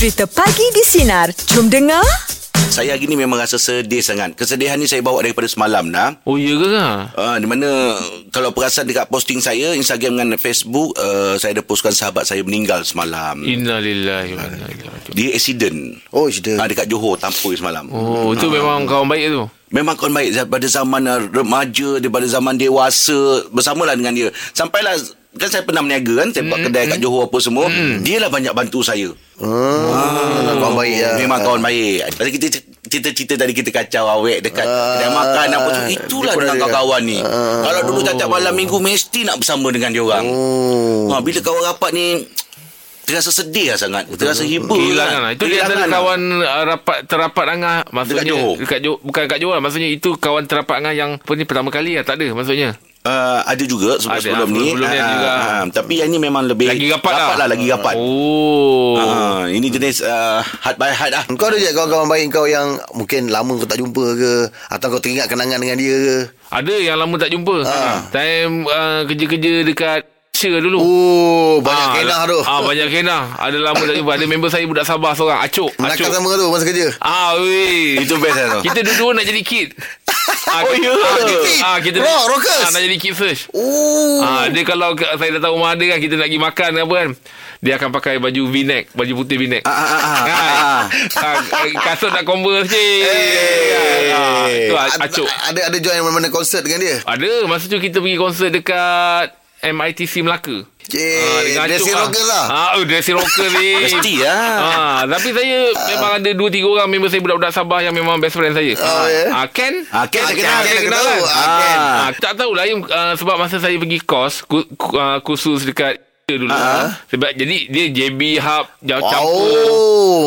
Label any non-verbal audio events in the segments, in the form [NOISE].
Cerita Pagi di Sinar. Jom dengar. Saya hari ni memang rasa sedih sangat. Kesedihan ni saya bawa daripada semalam nah. Oh iya ke? Uh, di mana kalau perasan dekat posting saya Instagram dengan Facebook uh, saya ada postkan sahabat saya meninggal semalam. Innalillahi wa inna ilaihi raji'un. Dia accident. Oh, sudah. Ah dekat Johor Tampoi semalam. Oh, itu memang kawan baik tu. Memang kawan baik daripada zaman uh, remaja daripada zaman dewasa bersamalah dengan dia. Sampailah kan saya pernah berniaga kan saya buat kedai kat Johor apa semua dia lah banyak bantu saya Ah, kawan baik ya. Memang kawan baik. Tadi kita cerita-cerita tadi kita kacau awek dekat kedai makan apa tu. Itulah dengan kawan-kawan ni. Kalau dulu tiap malam minggu mesti nak bersama dengan dia orang. Oh. Ha, bila kawan rapat ni terasa sedih lah sangat. Terasa hibur. Kehilangan lah. Itu dia antara lah. kawan uh, rapat terapat Angah maksudnya Dekat Johor. dekat Johor bukan dekat Johor lah. maksudnya itu kawan terapat Angah yang apa ni pertama kali lah tak ada maksudnya. Uh, ada juga sebelum, Ada, sebelum ni. sebelum ni ada Ah, juga. ah, tapi yang ni memang lebih Lagi rapat lah. lah lagi rapat. Oh. Ah, ini jenis uh, heart by heart lah. Kau ada je kawan-kawan baik kau yang mungkin lama kau tak jumpa ke atau kau teringat kenangan dengan dia ke? Ada yang lama tak jumpa. Time uh, kerja-kerja dekat Malaysia dulu. Oh, banyak Ah, kenah tu. Ah, banyak kenah. Ada lama tak jumpa. Ada member saya budak Sabah seorang. Melakar Acuk. sama tu masa kerja. Ah, weh. Itu best lah tu. Kita dua-dua nak jadi kid. [LAUGHS] Ah, Oh, ya. Ah, kita, ah, kita Rock, rockers? Ah, nak jadi kid first. Oh. Ah, dia kalau saya datang rumah dia kan kita nak pergi makan apa kan. Dia akan pakai baju v-neck, baju putih v-neck. Ah, ah, ah, ah, ah, Ah, [LAUGHS] kasut nak converse je. Ah, tu ah, acuk. Ada ada join mana-mana konsert dengan dia? Ada, masa tu kita pergi konsert dekat MITC Melaka. Cik, dressing rocker lah. Ah, oh, dressing rocker ni. [LAUGHS] Mesti lah. Ah, tapi saya memang ada dua tiga orang member saya budak-budak Sabah yang memang best friend saya. Oh, ya? Ah, Ken? Ah, Ken, Ah, saya kenal. Ken, Ken kenal tahu. kan? Ah, Ken. Ah, tak tahulah Im, uh, sebab masa saya pergi kos ku, ku, uh, khusus dekat dulu. Ah. Sebab jadi dia JB Hub jauh Oh. campur.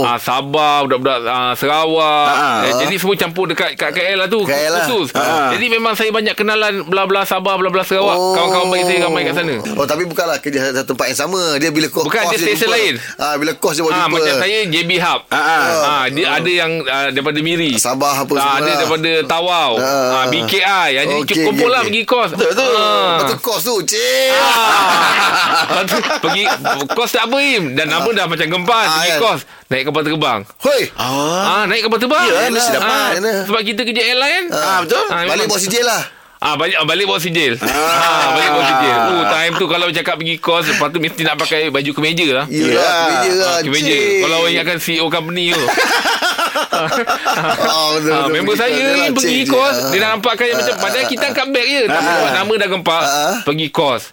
Ah, Sabah budak-budak uh, Sarawak. Ah. Eh, jadi semua campur dekat kat KL lah tu KL lah. khusus. Ah. Jadi memang saya banyak kenalan belah-belah Sabah belah-belah Sarawak. Oh. Kawan-kawan baik saya ramai kat sana. Oh tapi bukanlah kerja satu tempat yang sama Dia bila kos Bukan, dia stesen lain. ah, Bila kos dia bawa Ah, jumpa macam saya JB Hub. Ah. Ah, dia ada yang uh, daripada Miri. Sabah apa Ah, semua ada lah. daripada Tawau. Ah. Ah, BKI. Jadi Okey, kumpul okey, lah okey. pergi kos. Betul tu. Betul kos tu Cik Ah. [LAUGHS] Pergi kos tak apa Im Dan nama dah macam gempan Ah, Pergi kan? kos Naik kapal terbang Hoi Ah. Ah, naik kapal terbang Ya, mesti dapat. Ah, Sebab kita kerja airline Ah, betul. Ah, Balik bawa sijil lah Ah balik ah, balik bawa sijil. Ah. balik bawa sijil. Oh time tu kalau cakap pergi kos lepas tu mesti nak pakai baju kemeja lah. Yelah Kemeja lah Ah, kemeja. cik. Kalau awak ingatkan CEO company tu. [LAUGHS] Ah, betul, Ah, betul. member saya ni lah, pergi kos cik. Dia nak nampakkan yang macam Padahal kita angkat beg je Tapi nama dah gempak Ah. Pergi kos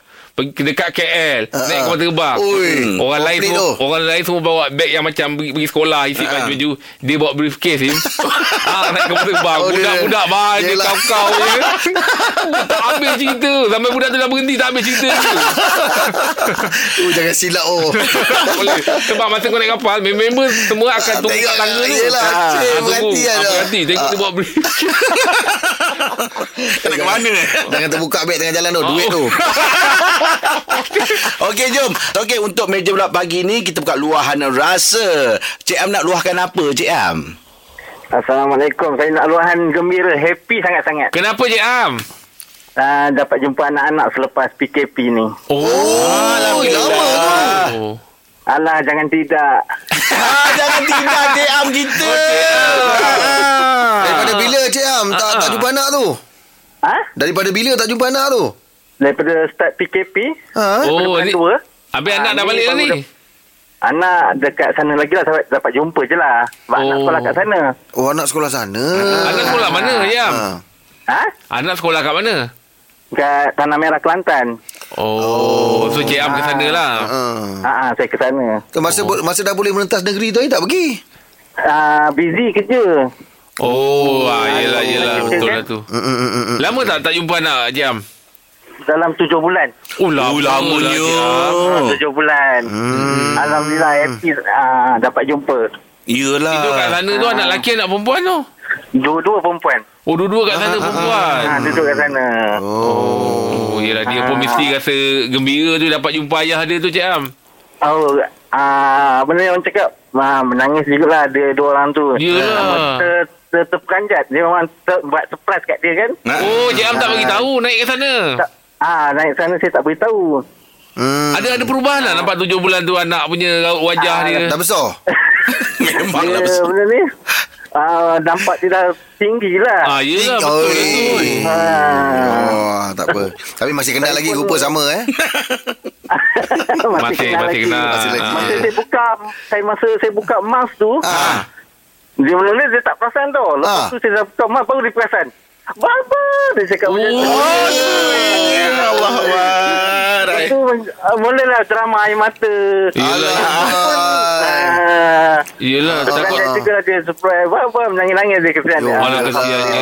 dekat KL Naik kapal terbang. Oi, Orang lain semua, tu. Orang lain semua bawa beg yang macam Pergi, pergi sekolah Isi baju-baju. Dia bawa briefcase ni [LAUGHS] ah, Naik kapal terbang. Oh, Budak-budak Yelah. kau-kau je. [LAUGHS] Tak habis cerita. Sampai budak tu dah berhenti Tak habis cerita tu [LAUGHS] Oh jangan silap oh. Tak boleh. Sebab masa kau naik kapal Member semua akan tunggu kat tangga tu. Yelah, Ah, ah, tunggu. berhenti Ah. Berhenti Tengok dia bawa briefcase [LAUGHS] Nak ke mana? Jangan terbuka beg tengah jalan tu Duit tu [LAUGHS] Okey, jom. Okey, untuk meja pula pagi ni, kita buka luahan rasa. Cik Am nak luahkan apa, Cik Am? Assalamualaikum. Saya nak luahan gembira, happy sangat-sangat. Kenapa je Am? Uh, dapat jumpa anak-anak selepas PKP ni. Oh. Oh. Alah, jangan tidak. [LAUGHS] ah, jangan tinggal Cik Am kita. Ah. Daripada bila Cik Am tak, Ah, tak ah. jumpa anak tu Ha? Daripada bila tak jumpa anak tu Daripada start PKP, Ha? Oh, ni. dua, Habis Ah, anak dah balik dah baru ni? dah- anak dekat sana lagi lah. Dapat, dapat jumpa je lah. Sebab anak Oh. sekolah kat sana. Oh anak sekolah sana Anak sekolah mana, Yam? ha. Ha? Anak sekolah kat mana? Kat Tanah Merah Kelantan. Oh, so Cik Am ke sana lah. Ha. Ha, ha, saya ke sana. Tu masa, oh. masa dah boleh merentas negeri tu tak pergi Uh, busy kerja. Oh, ah, yelah, yelah. Betul lah tu. Mm, mm, mm. Lama tak tak jumpa anak, Cik Am? Dalam tujuh bulan. Oh, lama Oh, lamanya. lah. Oh. Tujuh bulan. Hmm. Alhamdulillah, happy uh, dapat jumpa. Yelah. Tidur kat sana tu anak lelaki anak perempuan tu? Dua-dua perempuan. Oh, dua-dua kat sana perempuan. Ha, duduk kat sana. Oh, yelah dia pun mesti rasa gembira tu dapat jumpa ayah dia tu, Cik Am. Oh, ah, apa ni orang cakap? Ah, menangis juga lah dia dua orang tu. Yelah. Ah, ter, ter, terperanjat. Dia memang ter, buat surprise kat dia kan. Ah. Oh, Cik Am tak bagi tahu naik ke sana. Tak, ah, naik sana saya tak beritahu. Hmm. Ada ada perubahan lah nampak tujuh bulan tu anak punya raut wajah Ah, dia. Dah besar [LAUGHS] Memanglah Dia besar. benda ni ah, Nampak dia dah tinggi lah Ah, yelah Oh, betul eh. betul. Ah. Oh, tak apa. Tapi masih kenal lagi rupa sama eh. [LAUGHS] Masih kenal masih lagi. kenal. Masih lagi. Ah. Masa saya buka saya masa saya buka mask tu, Ah. dia mula-mula dia tak perasan tau. Lepas Ah. tu saya dah buka mask baru dia perasan. Baba dia cakap macam tu. Oh, Ya Allah Akbar. Lepas tu uh, mulalah drama air mata. Yelah. Ah, Yelah Takut. takut Dia juga dia surprise. Baba menangis-nangis dia kesian. Yo, dia. Alah kesian dia.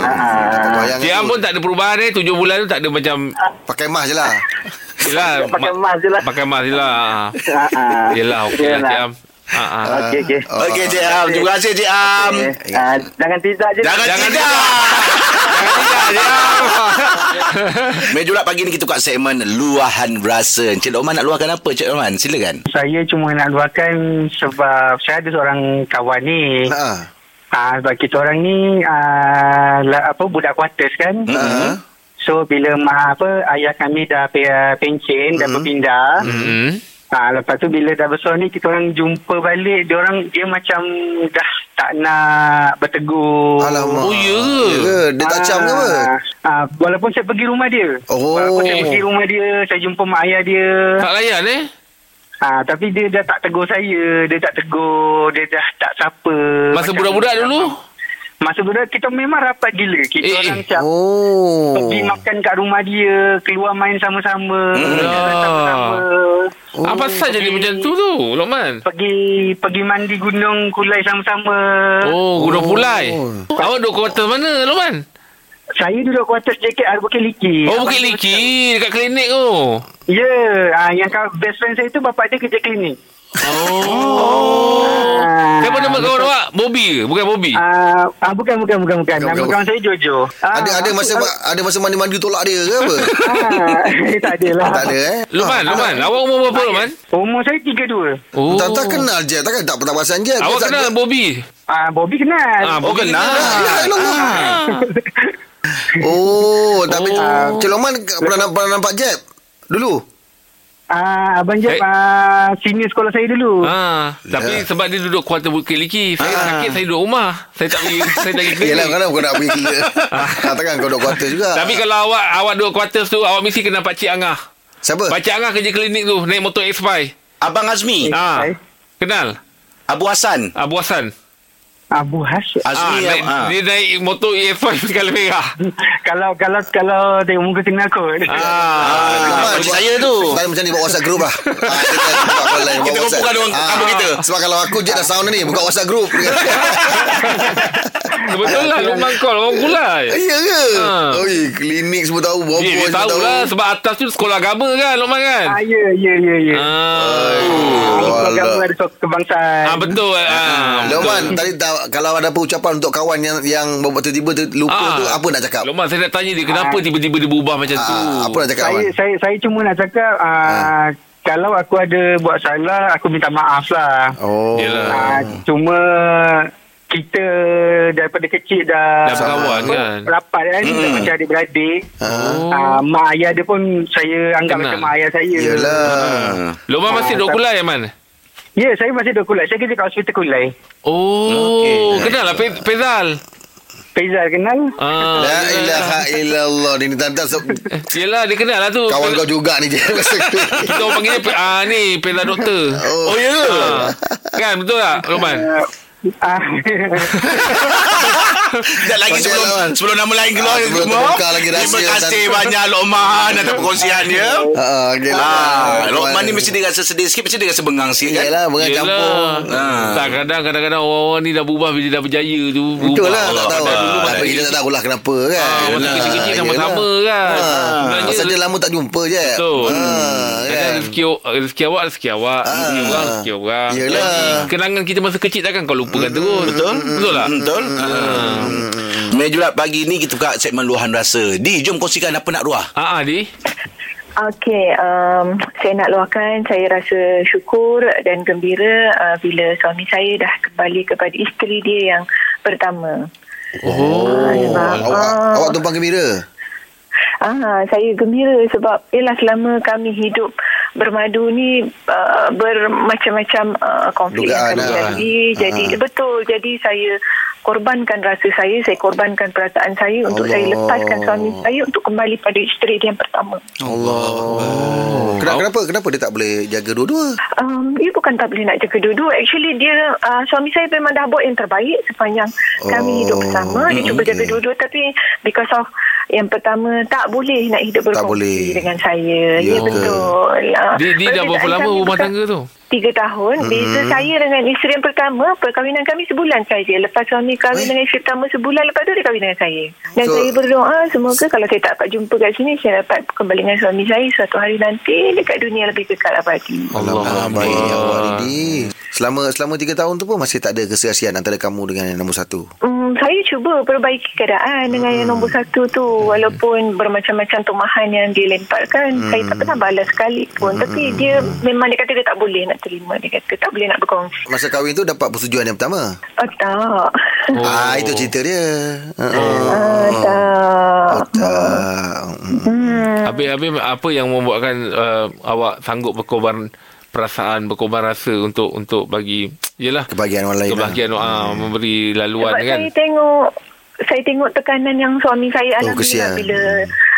Ah. Am pun tak ada perubahan ni Tujuh bulan tu tak ada macam pakai mask je lah. Yelah Pakai ma- mask je lah. Pakai mask je lah Ah, ah. Yelah okey lah Yelah. Ah, ah. Okey, okey. Okey Cik Am. Terima kasih Cik Am. Ah, jangan tidak je. Jangan Jangan tidak. Jangan tidak Cik Am Mejulat pagi ni kita buka segmen luahan rasa. Encik Lokman nak luahkan apa Cik Lokman? Silakan. Saya cuma nak luahkan sebab saya ada seorang kawan ni. Ha. Ah, sebab kita orang ni ah, la, apa budak quarters kan. Ha. So bila mak apa ayah kami dah pe, pencen dah berpindah. Hmm. Ah, lepas tu bila dah besar ni kita orang jumpa balik dia orang dia macam dah tak nak bertegur. Alamak. Oh ya ke? Ya ke? Dia tak cam ke apa? Ah, walaupun saya pergi rumah dia. Oh. Walaupun saya pergi rumah dia, saya jumpa mak ayah dia. Tak layan eh Ah, tapi dia dah tak tegur saya, dia tak tegur, dia dah tak sapa. Masa Macam- budak-budak dulu Masa budak kita memang rapat gila. Kita Eh, orang eh. macam Oh. pergi makan kat rumah dia, keluar main sama-sama, jalan sama-sama. Oh. Apa pasal jadi macam tu tu Lokman Pergi pergi mandi gunung kulai sama-sama. Oh Gunung Pulai Awak duduk kota mana Lokman Saya duduk kuartus JK Al Bukit Liki. Oh Bukit Liki Dekat klinik tu Ya, ah, yang kau best friend saya tu bapak dia kerja klinik. Oh Ah, Siapa nama kawan awak Bobby ke Bukan Bobby Ah, ah, bukan bukan bukan bukan. Nama bukan. kawan saya Jojo. Ah, Ada ada aku- masa ada masa mandi-mandi tolak dia ke apa? ah, [LAUGHS] tak ada lah. tak ada eh. Lukman Lukman Awak umur berapa Lukman Umur saya 32. Oh Tak tak kenal je. Takkan tak pernah perasan je. Awak kenal dia- Bobby Ah, Bobby kenal. Ah, Oh, Bobby kenal. Ya. Ah. Oh, tapi Oh. Pernah nampak, pernah nampak Jeb dulu. Ah, Abang Jeb, ah, senior sekolah saya dulu. Ah, tapi sebab dia duduk kuarter Bukit Liki, saya sakit saya duduk rumah. Saya tak pergi [LAUGHS] saya tak pergi. Yelah kan kau nak pergi gila. [LAUGHS] ah, takkan kau duduk kuarter juga. Tapi kalau awak awak duduk kuarter tu, awak mesti kena Pak Cik Angah. Siapa? Pak Cik Angah kerja klinik tu, naik motor X5. Abang Azmi. Ah. Eh. Kenal? Abu Hassan. Abu Hassan. Abu Hashim. Ah, Azmi. naik, ah. dia naik motor X5 sekali [LAUGHS] merah. kalau kalau kalau tengok muka kenal kot. Ah. Ah, macam saya tu. Tadi macam ni buat WhatsApp group lah. [LAUGHS] Ah, kita buka call line, buat Kita WhatsApp. kumpulkan orang Ah, kampung kita. Sebab kalau aku je dah sound ni, buka WhatsApp group. [LAUGHS] Betul lah, Lukman call orang kulai. Iya ke? Ah. Oi, klinik semua tahu, bobo Dia, dia semua tahu lah sebab atas tu sekolah agama kan Lukman kan? Ah, ya, ya, ya, ya. Ah. Ah, Alah. agama ada kebangsaan. Ah betul. Ah, betul. Lokman, tadi tak, kalau ada apa ucapan untuk kawan yang yang tiba-tiba lupa Ah. tu, apa nak cakap? Lokman saya nak tanya dia kenapa tiba-tiba dia berubah macam tu? Ah, apa nak cakap saya, kawan? saya saya cuma nak cakap ah, kalau aku ada buat salah aku minta maaf lah. Oh. Yelah. Ah, cuma kita daripada kecil dah Dah berkawan kan? Rapat kan hmm. macam adik-beradik. Oh. Ah, mak ayah dia pun saya anggap Kenal. macam mak ayah saya. Yelah. Ah. Lokman masih Ah, duduk kulai man? Ya, saya masih duduk kulai. Saya kerja kat hospital kulai. Oh, kenal lah Fe- Fezal. Faizal kenal? Ah, La ilaha illallah Ini tanda Yelah dia kenal lah tu. Kawan kau juga ni je [LAUGHS] Kita orang panggil dia Pe- ah, ni Fezal doktor. Oh, ya ke? Ah. Kan betul tak Lokman? Ah, Sekejap lagi Pasal sebelum Lokman. sebelum nama lain keluar Ah, sebelum semua. terbuka lagi rahsia Terima kasih dan- banyak Lokman atas perkongsian dia. Ah, okay, Ah, Lokman ni mesti dia rasa sedih sikit Mesti dia rasa bengang sikit kan Yelah Bengang campur Yelah. Tak kadang kadang-kadang orang-orang ni dah berubah bila dah berjaya tu. Betul lah Tak tahu dulu Tapi kita tak tahulah kenapa kan Ah, masa kecil-kecil sama-sama kan. Ah, Pasal dia lama tak jumpa je Betul. Ah, Kadang kan? rezeki, awak rezeki awak. Rezeki Ah. orang rezeki orang. Kenangan kita masa kecil takkan kau lupakan terus. Betul? Betul tak? Betul ah. Mejulat pagi ni Kita buka segmen luahan rasa Di jom kongsikan apa nak luah Ah, ah, Di. Okey, um, saya nak luahkan saya rasa syukur dan gembira uh, bila suami saya dah kembali kepada isteri dia yang pertama. Oh. sebab, Awak, ah, awak tumpang gembira Ah, saya gembira sebab ialah selama kami hidup bermadu ni uh, bermacam-macam uh, konflik Dugaan yang akan lah. terjadi. Jadi Ah. betul. Jadi saya korbankan rasa saya, saya korbankan perasaan saya untuk Allah. saya lepaskan suami saya untuk kembali pada isteri dia yang pertama. Allah. Kenapa, kenapa kenapa dia tak boleh jaga dua-dua? Um, dia bukan tak boleh nak jaga dua-dua. Actually dia uh, suami saya memang dah buat yang terbaik sepanjang oh. kami hidup bersama. Dia cuba jaga dua-dua tapi because of yang pertama tak boleh nak hidup Tak boleh. berkongsi dengan saya. Ya Ya, betul. Uh, Dia, dia dah berapa lama rumah tangga tu? Tiga tahun. Beza saya dengan isteri yang pertama, perkahwinan kami sebulan saja. Lepas suami kahwin dengan isteri pertama sebulan, lepas tu dia kahwin dengan saya. Dan So- saya berdoa semoga kalau saya tak dapat jumpa kat sini, saya dapat kembali dengan suami saya suatu hari nanti dekat dunia lebih kekal abadi. Allah baik ya Allah Didi. Selama selama tiga tahun tu pun masih tak ada keserasian antara kamu dengan yang nombor satu. Hmm, saya cuba perbaiki keadaan dengan yang nombor satu tu walaupun bermacam-macam tumahan yang dia lemparkan saya tak pernah balas sekali pun tapi dia memang dia kata dia tak boleh nak terima dia kata tak boleh nak berkongsi Masa kahwin tu dapat persetujuan yang pertama. oh tak Oh. Ah itu cerita dia. Uh, ah, tak Oh, tak. Mm. hmm. Habis, habis apa yang membuatkan uh, awak sanggup berkorban perasaan, berkorban rasa untuk untuk bagi yalah Kebahagiaan orang lain. lah. kebahagiaan ah, memberi laluan sebab kan. saya tengok saya tengok tekanan yang suami saya Oh, alami lah bila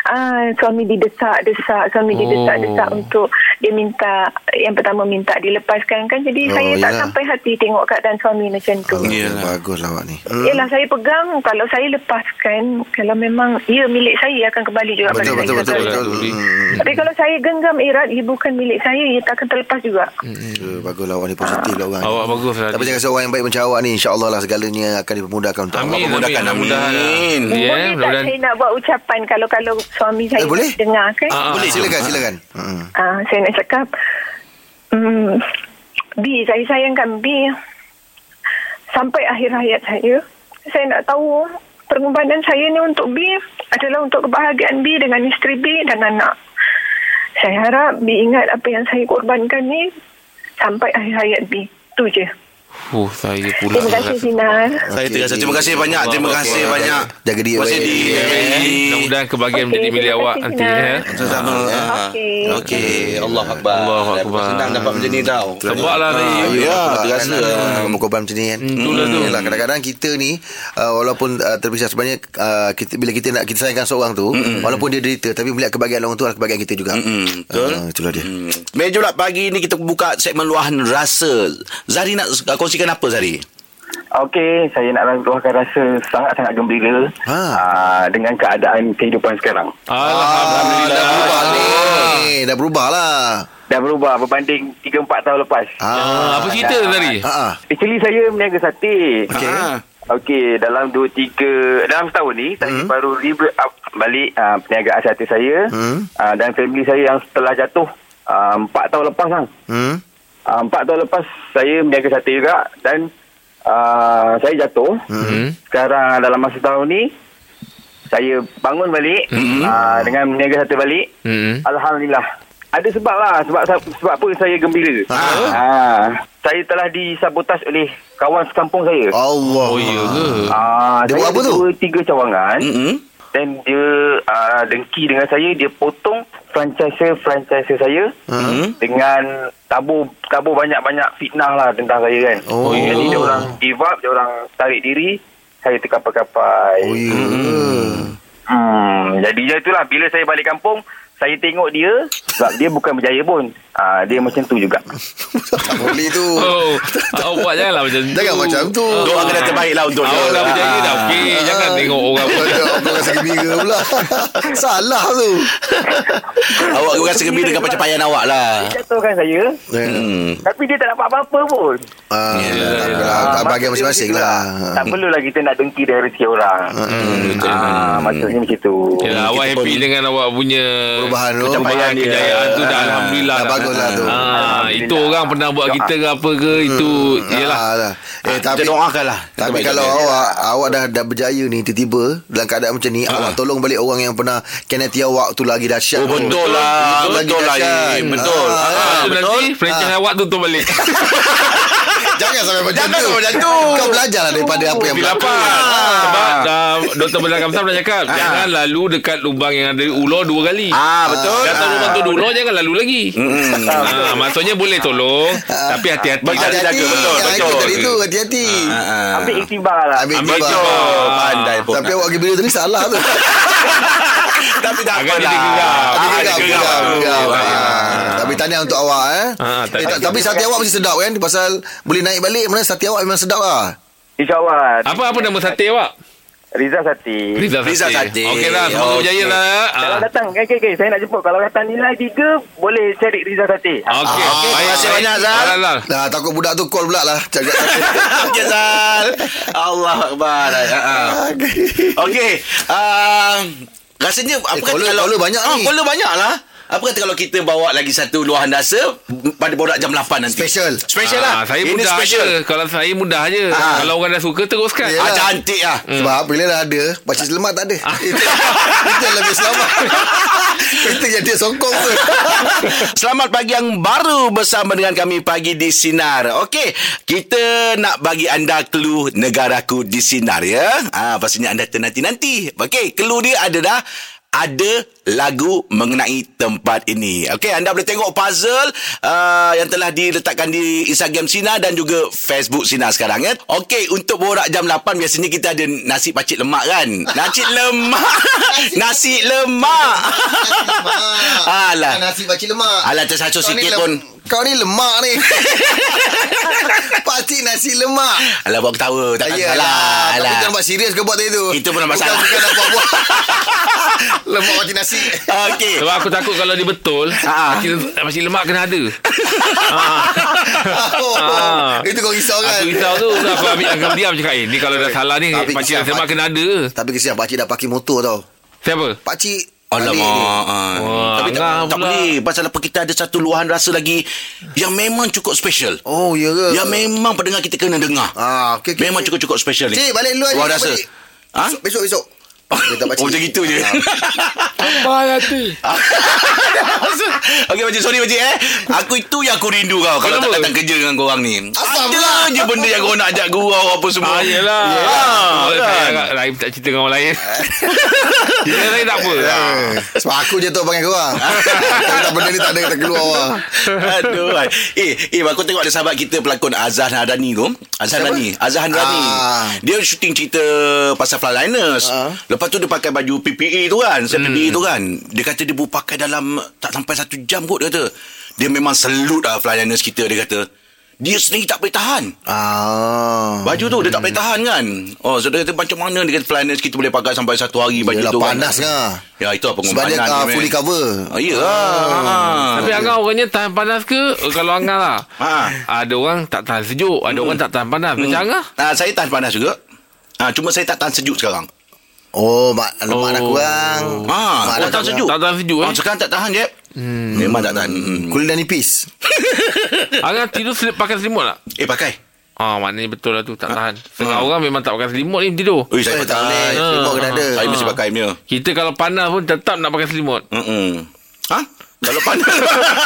ah suami didesak-desak suami Oh. didesak-desak untuk dia minta yang pertama minta dilepaskan kan jadi Oh, saya tak yalah. sampai hati tengok keadaan suami macam tu Yelah. Bagus lah awak ni. Yelah saya pegang Kalau saya lepaskan Kalau memang Ia milik saya Akan kembali juga Betul pada betul saya betul betul. betul. betul. Hmm. Tapi kalau saya genggam erat Ia bukan milik saya Ia tak akan terlepas juga Hmm. Bagus lah awak ni positif lah orang. ni. Awak bagus lah. Tapi jangan seorang yang baik macam awak ni InsyaAllah lah segalanya akan dipermudahkan untuk awak. Amin, amin, memudahkan, mudah-mudahan. amin. Ya, Boleh tak mudah-mudahan. saya nak buat ucapan Kalau kalau suami saya Eh, boleh? dengar kan Ah, ah, Boleh ah. silakan silakan. Hmm. Ah, Saya nak cakap hmm, B Saya sayangkan B Sampai akhir hayat saya Saya nak tahu Pengorbanan saya ni untuk B Adalah untuk kebahagiaan B Dengan isteri B dan anak Saya harap B ingat apa yang saya korbankan ni Sampai akhir hayat B Itu je Oh, saya pula. Terima kasih Sinar Saya terasa terima kasih banyak. Terima kasih banyak. Jaga diri Terima kasih baik. di. Mudah-mudahan kebahagiaan menjadi milik awak nanti ya. Sama. Okey. Okey. Allah Akbar. Allah Akbar. Senang dapat macam ni tau. Sebab lah. Ah, Ya, terasa. Kamu korban macam ni kan itulah tu. Kadang-kadang kita ni uh, Walaupun uh, terpisah Sebenarnya kita, Bila kita nak Kita sayangkan seorang tu Walaupun dia derita Tapi melihat kebahagiaan orang tu Adalah kebahagiaan kita juga betul. Ah, Itulah dia Hmm. Meja pula pagi ni kita buka segmen luahan rasa. Zari nak kongsikan apa Zari? Okey, saya nak luahkan rasa sangat-sangat gembira Ha. ah, dengan keadaan kehidupan sekarang. Alhamdulillah. Dah berubah ni Dah berubah lah Dah berubah berbanding 3-4 tahun lepas. Ah, apa cerita tadi? Ah, ah. Actually saya meniaga sate. Okey. Ah. Okey, dalam 2 3 dalam setahun ni saya baru rebuild up balik uh, perniagaan sate saya Hmm. uh, dan family saya yang setelah jatuh uh, 4 tahun lepas kan. Hmm? Uh, 4 tahun lepas saya meniaga sate juga dan uh, saya jatuh. Hmm. Sekarang dalam masa tahun ni saya bangun balik uh, dengan meniaga sate balik. Hmm. Alhamdulillah. Ada sebab lah sebab sebab apa saya gembira. Ah. Ah, saya telah disabotaj oleh kawan sekampung saya. Allah Oh, ya ke? Ah, Dia buat apa tu? Dua, tiga cawangan. Mm-mm. Dan dia uh, dengki dengan saya. Dia potong franchise-franchise saya. Hmm? Dengan tabur tabur banyak-banyak fitnah lah tentang saya kan. Oh. Jadi dia orang give up. Dia orang tarik diri. Saya terkapai-kapai. Oh ya Hmm, jadinya itulah. Bila saya balik kampung. Saya tengok dia. Sebab dia bukan berjaya pun. Ah, dia macam tu juga. Tak boleh tu Oh, awak janganlah macam tu. Jangan macam tu Doakan yang terbaik lah untuk dia. Awak dah berjaya dah. Okey, Ah. jangan tengok orang. Aku rasa gembira pula [LAUGHS] Salah tu Awak rasa gembira dengan pencapaian awak lah. Dia jatuhkan saya. Hmm. Tapi dia tak dapat apa-apa pun. Ah, Yelah, tak Bahagian maksud dia masing-masing lah. Tak perlulah kita nak dengki dari rezeki orang. Hmm. Ah, maksudnya macam tu. Yalah, awak happy dengan awak punya Perubahan tu dia. kejayaan tu dah Ah, alhamdulillah. Lah tu. Ah, Alhamdulillah. itu orang pernah buat kita ke apa ke itu yalah. Ah, lah. Eh, Kita tapi doakan lah. Tapi kalau dia. awak awak dah dah berjaya ni tiba-tiba dalam keadaan macam ni awak tolong balik orang yang pernah keneti awak tu lagi dahsyat. Oh, betul lah. Itu lagi Betul lah. Betul. Ah, Ah, Ah, tu betul. nanti franchise awak tutup balik. [LAUGHS] [LAUGHS] Jangan sampai macam Jangan tu. sampai macam tu. Kau belajarlah daripada apa yang berlaku. Sebab Dr. Belah Kamsam dah cakap Ah. Jangan lalu dekat lubang yang ada ular dua kali Ah betul. Datang lubang tu ular Jangan lalu lagi Hmm. Ah, Maksudnya boleh tolong Tapi hati-hati Hati-hati. Betul, betul, Yang betul. itu tadi tu hati-hati. Ah. Ambil iktibar lah. Ambil Ambil tiba. tiba. Pandai pun. Tapi awak pergi video tadi salah tu. [LAUGHS] Tapi tak Agak apalah. dia geram. Ah, Tapi geram, geram. geram, geram. Ah. Ah, Tapi tahniah untuk awak eh. Ah, tak- Eh, tak- Tapi sate awak mesti sedap kan Pasal boleh naik balik Mana sate awak memang sedap lah InsyaAllah. Apa apa nama sate awak? Riza Sati. Riza Rizal Sate. Okey lah Semoga Okey. berjaya lah Kalau Ah. datang, okay, okay, okay, saya nak jemput. Kalau datang nilai tiga, boleh cari Riza Sati. Okey Ah, okey. Terima kasih banyak, Zal. Zal Zal. Nah, takut budak tu call pula lah Cakap [LAUGHS] Okey Zal. Allah Akbar. Ah, ah. Okey. Uh, rasanya apa Eh, kata kalau banyak ah, ni. Caller banyak lah. Apa kata kalau kita bawa lagi satu luahan dasar pada borak jam 8 nanti? Special. Special lah. Ah, Saya Ini mudah special. je Kalau saya mudah je Ah. Kalau orang dah suka Teruskan Yelah. Ah, cantik lah. Sebab bila dah ada Pakcik selamat tak ada Itu [LAUGHS] itu yang lebih selamat [LAUGHS] Itu yang dia sokong tu [LAUGHS] Selamat pagi yang baru bersama dengan kami pagi di Sinar. Okey, kita nak bagi anda clue negaraku di Sinar ya. Ah, pastinya anda ternanti-nanti. Okey, clue dia ada dah ada lagu mengenai tempat ini. Okey, anda boleh tengok puzzle uh, yang telah diletakkan di Instagram Sina dan juga Facebook Sina sekarang ya. Okey, untuk borak jam 8 biasanya kita ada nasi pacik lemak kan? [LAUGHS] Nasi lemak. nasi lemak. Alah. Nasi pakcik lemak Alah ni sikit pun. Kau ni lemak ni. [LAUGHS] Pakcik nasi lemak. Alah buat ketawa Takkan Ayolah, salah. Tapi kau nampak serius kau buat tadi tu. Itu pun nampak salah. Bukan, bukan nak buat-buat [LAUGHS] Lemak pakcik nasi. Okey. Sebab aku takut kalau dia betul Ah. Masih, masih lemak kena ada. [LAUGHS] Oh, Ah. Itu kau risau kan? Aku risau tu. Aku ambil Aku diam cakap Eh ni kalau dah salah ni Pakcik kesian, lemak kena ada. Tapi kesian pakcik dah pakai motor tau. Siapa? Pakcik Alamak ah. Wah, Tapi tak, tak pula. boleh Pasal apa kita ada satu luahan rasa lagi Yang memang cukup special Oh ya ke Yang memang pendengar kita kena dengar Ah, okay, okay, Memang okay. cukup-cukup special ni Cik balik dulu Luar aja rasa balik. Ha? Besok besok, besok. Dia tak pakcik Oh macam gitu je Ah. Okey Pakcik sorry Pakcik eh Aku itu yang aku rindu kau Kalau tak datang kerja dengan korang ni Ada je benda yang korang nak ajak gurau Apa semua Ah, yelah. Ah, Ah, kan? lain tak cerita dengan orang lain. [LAUGHS] Dia lain tak apa. Ah. Sebab aku je tu panggil korang [LAUGHS] tak benda ni tak ada Tak keluar orang Aduh. Eh Eh aku tengok ada sahabat kita Pelakon Azhar Hadani tu Azhar? Hadani Azhar Hadani Ah. Dia syuting cerita Pasal flyliners Ah. Lepas tu dia pakai baju PPE tu kan Set PPE tu kan Dia kata dia baru pakai dalam Tak sampai satu jam kot dia kata Dia memang selut lah flyliners kita Dia kata dia sendiri tak boleh tahan Ah. Baju tu dia tak boleh tahan kan Oh so dia kata macam mana Dia kata flyliners kita boleh pakai Sampai satu hari baju Yelah tu panas kan kan Ya itu apa Sebab dia uh, fully cover Oh, ya ah. Tapi Angah orangnya tahan panas ke? Eh, Kalau Angah lah. Ah. Ada orang tak tahan sejuk. Ada orang tak tahan panas. Macam Angah? Ah, saya tahan panas juga. Ah, cuma saya tak tahan sejuk sekarang. Oh mak Lemak Oh. dah kurang Ah, Mak oh, dah tahan sejuk. Tak tahan sejuk, eh? Ah, sekarang tak tahan je. Hmm. Memang tak tahan. Hmm. Kulit dah nipis [LAUGHS] Angah tidur selip, pakai selimut tak? Eh, pakai. Ah, maknanya betul lah tu. Tak tahan. Setengah orang memang tak pakai selimut ni tidur. Ui, saya Eh, tak boleh Selimut kena ada Saya mesti pakai punya. Kita kalau panas pun tetap nak pakai selimut. Hmm. Ha? Kalau panas.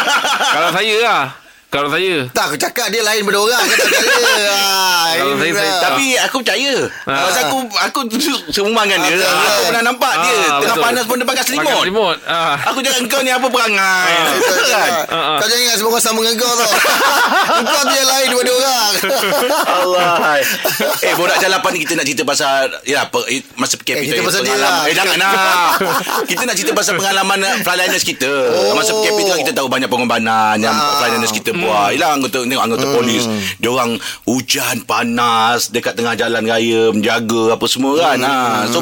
[LAUGHS] kalau saya lah. Kalau saya. Tak aku cakap dia lain benda orang Kau tak percaya [LAUGHS] ah, Kalau saya- saya Tapi aku percaya. Ah. Pasal aku aku dengan dia. Ah, betul, Aku pernah nampak dia Ah, tengah betul. panas pun dia pakai selimut. Pakai selimut. Ah. Aku cakap engkau ni apa perangai? Betul, betul. Kan? Ah, ah. Kau jangan ingat semua orang sama dengan kau tau [LAUGHS] Kau dia lain daripada orang Allah. [LAUGHS] eh, borak jalapan ni kita nak cerita pasal ya apa eh, masa PKP Eh, eh, pasal dia lah. Eh, jangan lah. kita nak cerita pasal pengalaman eh, flyliners kita. Oh. Masa PKP tu kan kita tahu banyak pengorbanan yang Ah. flyliners kita buat. Yalah anggota tengok anggota polis. Dia orang hujan panas dekat tengah jalan raya menjaga apa semua kan. Ha. So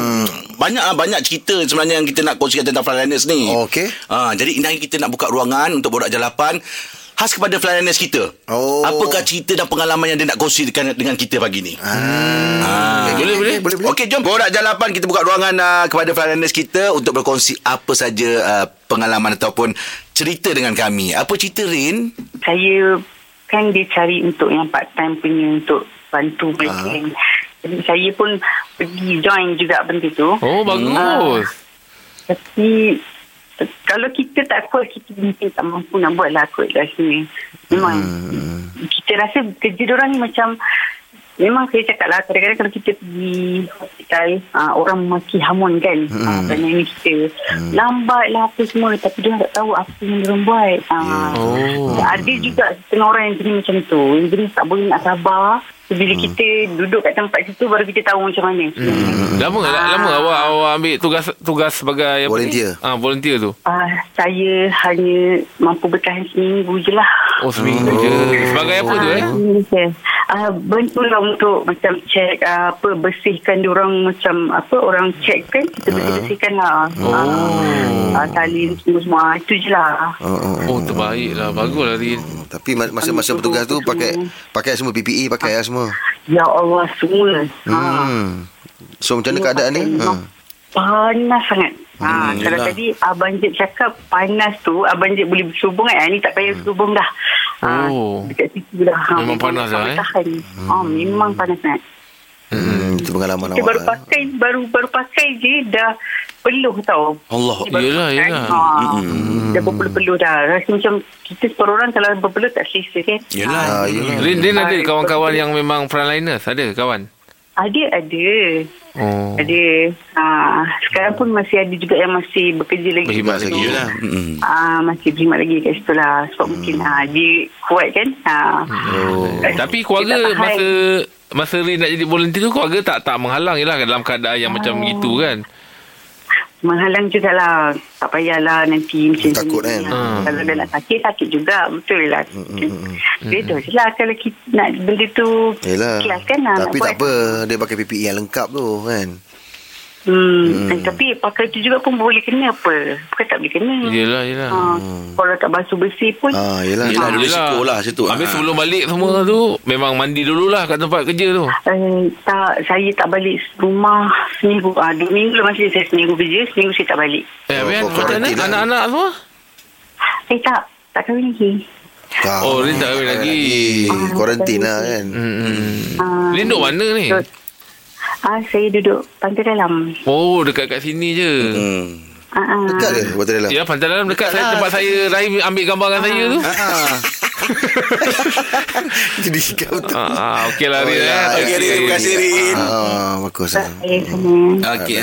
banyak banyak cerita sebenarnya yang kita nak kongsikan tentang flyliners ni. Okey. Ha, jadi ini kita nak buka ruangan untuk borak jalapan khas kepada flyliners kita. Oh. Apakah cerita dan pengalaman yang dia nak kongsikan dengan kita pagi ni? Ah. Boleh, boleh. Boleh boleh Okey, jom borak jalapan kita buka ruangan uh, kepada flyliners kita untuk berkongsi apa saja uh, pengalaman ataupun cerita dengan kami. Apa cerita Rin? saya kan dia cari untuk yang part time punya untuk bantu mereka. Jadi saya pun pergi join juga benda tu. Oh, bagus. Tapi kalau kita tak kuat kita mungkin tak mampu nak buat lah kot kat sini memang kita rasa kerja orang ni macam Memang saya cakap lah Kadang-kadang kalau kita pergi Hospital uh, Orang maki hamun kan? Hmm. uh, Tanya ni kita. Hmm. Lambat lah apa semua Tapi dia tak tahu Apa yang dia buat. Uh, Oh. Ada juga Setengah orang yang jenis macam tu. Yang jenis tak boleh nak sabar Bila Hmm. kita Duduk kat tempat situ Baru kita tahu macam mana Hmm. Lama ah. lama awak awak ambil tugas tugas sebagai Volunteer. Ah volunteer tu. uh, Saya hanya Mampu bertahan seminggu je lah Oh seminggu je. Sebagai apa tu eh? Okay. Uh, bantulah untuk macam cek uh, apa bersihkan orang macam apa orang cek kan kita bersih-bersihkan lah oh. uh, uh, tali semua semua itu je lah Oh, oh, oh. Oh terbaik lah Bagus lah Rin Tapi ma- masa-masa bertugas tu pakai pakai semua PPE pakai lah semua. Ya Allah semua ha. Hmm. So macam mana keadaan ni? Ha. panas sangat Ha, Hmm, kalau yelah. tadi Abang Jeb cakap panas tu Abang Jeb boleh berselubung kan Ni tak payah berselubung dah ha, Oh. Dekat situ dah ha, Memang panas tak lah, eh? tahan. ha, Memang panas sangat Hmm, itu pengalaman Kita awak. baru pakai baru baru pakai je dah peluh tau. Allah. Yelah, pakai, yelah. Ha, Dah berpeluh-peluh dah. Rasa macam kita separuh orang kalau berpeluh tak selesa kan. Yelah. Ah, yelah. Rin, Rin ada Ah, kawan-kawan yang memang frontliners Ada kawan Ada ada. Oh Ada. Ha, sekarang pun masih ada juga yang masih bekerja lagi. Berkhidmat lagi. Yelah. Mm-mm. Ah masih berkhidmat lagi kat situ lah. Sebab Hmm. mungkin ah, dia kuat kan. Ha. Oh. Tapi keluarga masa Masa Rin nak jadi volunteer tu Keluarga tak tak menghalang je lah Dalam keadaan yang macam Oh. gitu kan Menghalang jugalah Tak payahlah nanti macam Takut ni. kan? Ha, Hmm. Kalau dah nak sakit Sakit juga Betul lah Beda je lah Kalau kita nak benda tu Yelah. Ikhlas kan lah, Tapi tak buat. apa. Dia pakai PPE yang lengkap tu kan. Hmm. Hmm. Tapi pakai tu juga pun Boleh kena apa Bukan tak boleh kena Yelah yelah ha, Kalau tak basuh bersih pun Ah, yelah. Yelah, ada Yelah. risiko lah situ. Habis Ah. sebelum balik semua tu Memang mandi dululah Kat tempat kerja tu Eh, tak, saya tak balik rumah seminggu. Ah, dua minggu lah masih saya seminggu kerja, seminggu saya tak balik. Eh Oh, macam mana quarantine lah. Anak-anak semua Eh tak, tak kahwin lagi. Ah, Oh, Rin tak kahwin lagi. Kuarantin lah kan. Hmm. Ah, Rin duduk mana ni Ah, saya duduk pantai dalam. Oh dekat kat sini je Hmm. Ah, ah. Dekat ke Buat dalam? Ya pantai dalam dekat saya tempat saya Rahim ambil gambar dengan saya tu. Ah. [LAUGHS] Jadi kau tu. Ah, ah okey lah Oh, Rin. ya. eh. Okey, Rin. Terima kasih, Rin. Ah, bagus lah. Saya sana. Okey.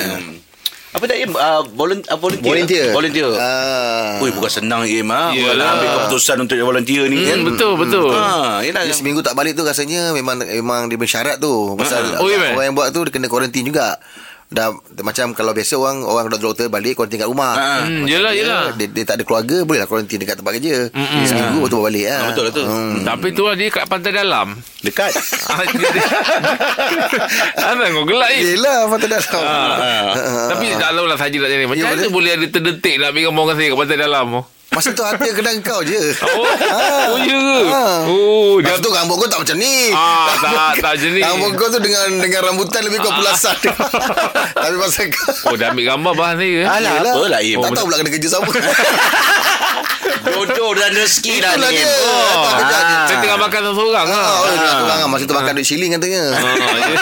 Apa dah Im? Uh, volunteer, uh, volunteer. Volunteer. Volunteer. Ah. Ui, bukan senang Im. Ha? Yelah. Ambil keputusan untuk jadi volunteer ni. kan? Hmm, betul betul. Ha, yelah. Dia seminggu tak balik tu rasanya memang memang dia bersyarat tu. Pasal [LAUGHS] Oh, ya, man? orang yang buat tu dia kena kuarantin juga. Dah macam kalau biasa orang orang doktor doktor balik kuarantin kat rumah. Ha. Hmm, Macam yelah, dia, yelah. Dia, dia tak ada keluarga bolehlah kuarantin dekat tempat kerja. Mm-mm. Seminggu betul balik lah. Ah, betul lah tu. Hmm. Tapi tu lah dia kat pantai dalam. Dekat. Ah, [LAUGHS] Anak kau gelak ni. Yelah pantai dalam. Ah. [LAUGHS] Tapi tak tahu lah saja nak jadi. Macam Ya, mana boleh. boleh ada terdetik nak gambar dengan saya kat pantai dalam tu? Masa tu hati kena kau je. Oh, oh ya ke? Ah. Oh, Masa dia tu rambut kau tak macam ni. Ah, tak- tak [LAUGHS] macam ni. Rambut kau tu dengan dengan rambutan lebih kau pulasan. [LAUGHS] Tapi pasal kau. Oh, dah ambil gambar bahan saya. eh? Alah, Yelah. apa lah Im? Tak tahu pula kena kerja sama. [LAUGHS] Jodoh dan rezeki dah Itulah ni. dia. Im. Tak Oh. je. Saya tengah makan seorang-seorang lah. Ah, oh, nak kurang ah. Masa tu makan duit siling katanya. Ah, ya.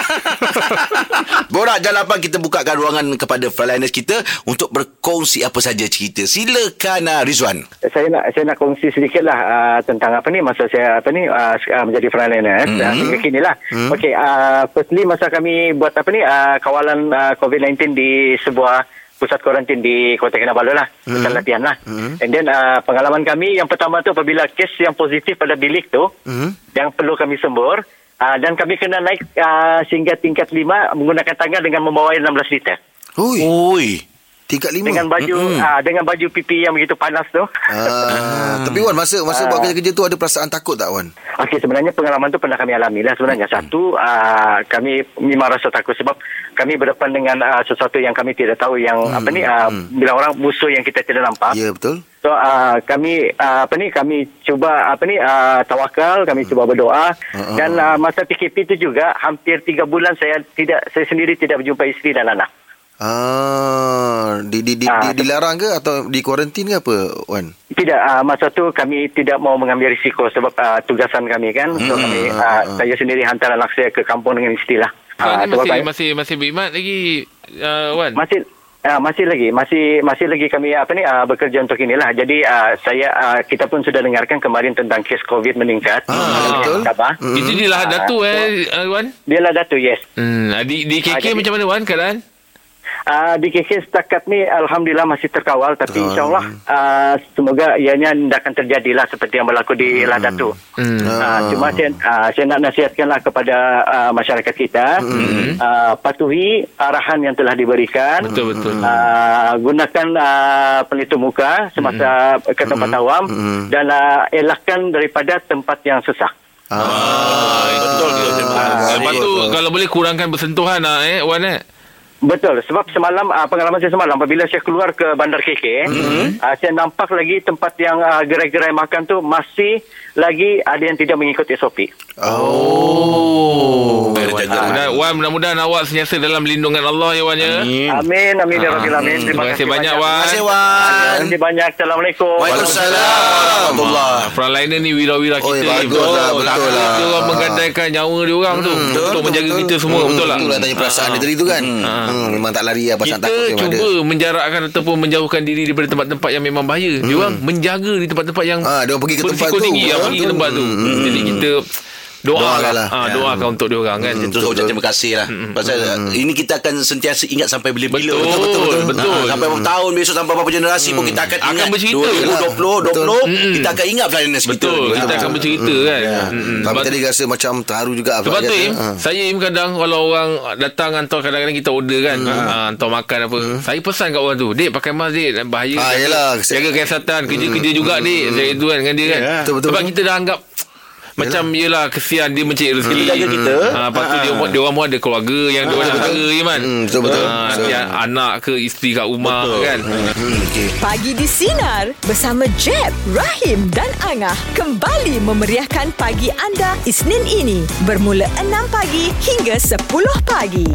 [LAUGHS] Borak Jalapan kita bukakan ruangan kepada frontliners kita untuk berkongsi apa saja cerita. Silakan uh, Rizwan. saya nak saya nak kongsi sedikit lah uh, tentang apa ni masa saya apa ni uh, menjadi frontliner mm-hmm. uh, hingga kini lah. Mm-hmm. Okey, uh, firstly masa kami buat apa ni uh, kawalan uh, COVID-19 di sebuah pusat kuarantin di Kota Kinabalu lah pusat mm-hmm. latihan lah mm-hmm. and then uh, pengalaman kami yang pertama tu apabila kes yang positif pada bilik tu mm-hmm. yang perlu kami sembur uh, dan kami kena naik uh, sehingga tingkat 5 menggunakan tangga dengan membawa 16 liter Ui. Ui. Tingkat Dengan baju mm-hmm. uh, dengan baju pipi yang begitu panas tu. Uh, tapi Wan masa masa uh, buat kerja-kerja tu ada perasaan takut tak Wan? Okey sebenarnya pengalaman tu pernah kami alami lah sebenarnya. Mm-hmm. Satu uh, kami memang rasa takut sebab kami berdepan dengan uh, sesuatu yang kami tidak tahu yang mm-hmm. apa ni uh, mm-hmm. bila orang musuh yang kita tidak nampak. Ya yeah, betul. So uh, kami uh, apa ni kami cuba apa ni uh, tawakal kami hmm. cuba berdoa hmm. dan uh, masa PKP itu juga hampir tiga bulan saya tidak saya sendiri tidak berjumpa isteri dan anak. Ah, di, di, di, Ah, di, dilarang ke atau di kuarantin ke apa Wan? Tidak, uh, masa tu kami tidak mau mengambil risiko sebab uh, tugasan kami kan. So Hmm, kami, hmm, uh, hmm. saya sendiri hantar anak saya ke kampung dengan isteri lah. Kau Ah, masih, saya- masih, masih berimat lagi, uh, Wan? masih Ah, masih lagi, masih masih lagi kami apa ni ah, bekerja untuk inilah. Jadi ah, saya ah, kita pun sudah dengarkan kemarin tentang kes COVID meningkat. Ah, betul. Sabah. Itu dia lah Datu eh uh, Wan. Dia lah Datu, yes. Hmm, di di KK Ah, jadi- macam mana Wan keadaan? Uh, di KK setakat ni Alhamdulillah masih terkawal tapi insyaAllah uh, semoga ianya tidak akan terjadilah seperti yang berlaku di Ladatu. Hmm. Uh, cuma saya, uh, saya nak nasihatkanlah kepada uh, masyarakat kita uh, patuhi arahan yang telah diberikan. Betul betul. Uh, gunakan uh, pelitup muka semasa ke tempat awam dan uh, elakkan daripada tempat yang sesak. Ah, betul dia. Ah, Lepas tu kalau boleh kurangkan bersentuhan ah eh Wan eh. Betul sebab semalam uh, pengalaman saya semalam apabila saya keluar ke bandar KK mm-hmm. uh, saya nampak lagi tempat yang uh, gerai-gerai makan tu masih lagi ada yang tidak mengikut SOP. Oh. Wan. Mudah, Wan mudah-mudahan awak sentiasa dalam lindungan Allah ya Wan ya. Amin amin ya rabbil alamin. Terima kasih banyak Wan. Terima kasih Terima Wan. kasih banyak. Assalamualaikum. Waalaikumsalam warahmatullahi. Ah, Frontliner ni wira-wira Oh, kita ni. bagus lah, betul lah. Dia orang menggandaikan nyawa dia orang tu untuk menjaga kita semua betul tak? Betul lah tanya perasaan dia tadi tu kan. Hmm, memang tak lari lah pasal kita takut ada. cuba menjarakkan ataupun menjauhkan diri daripada tempat-tempat yang memang bahaya. Dia orang menjaga di tempat-tempat yang Ah, dia orang pergi ke tempat tu. tinggi yang Ah, pergi ke betul. tempat tu. Jadi kita doa lah. lah. Ah, doakan untuk dia orang kan. Terus ucap terima kasih lah. Pasal uh, ini kita akan sentiasa ingat sampai bila-bila. Betul, betul, betul. Ah, Sampai berapa tahun besok Sampai berapa generasi pun kita akan Akan ingat. bercerita. 2020 20 Kita akan ingat Flyers kita. Betul, kita akan bercerita kan. Mm-mm. Tapi Sebab- tadi rasa macam terharu juga. Sebab tu Im Ha. Saya Im kadang Kalau orang datang Hantar kadang-kadang kita order kan. Ha, Hantar makan apa. Saya pesan kat orang tu Dek pakai mask dek. Bahaya Ah, Jaga- kesihatan Kerja-kerja juga dek. Saya itu kan dengan dia kan. Betul, betul, Sebab betul. kita dah anggap macam yelah kesian dia mencari rezeki Jaga kita. ha, Lepas tu dia, dia orang pun ada keluarga Yang dia orang ada saudara je man Hmm, betul, betul. ha, dia Anak ke isteri kat rumah kan? Hmm, okey. Pagi di Sinar bersama Jeb, Rahim dan Angah kembali memeriahkan pagi anda Isnin ini. Bermula 6 pagi hingga 10 pagi.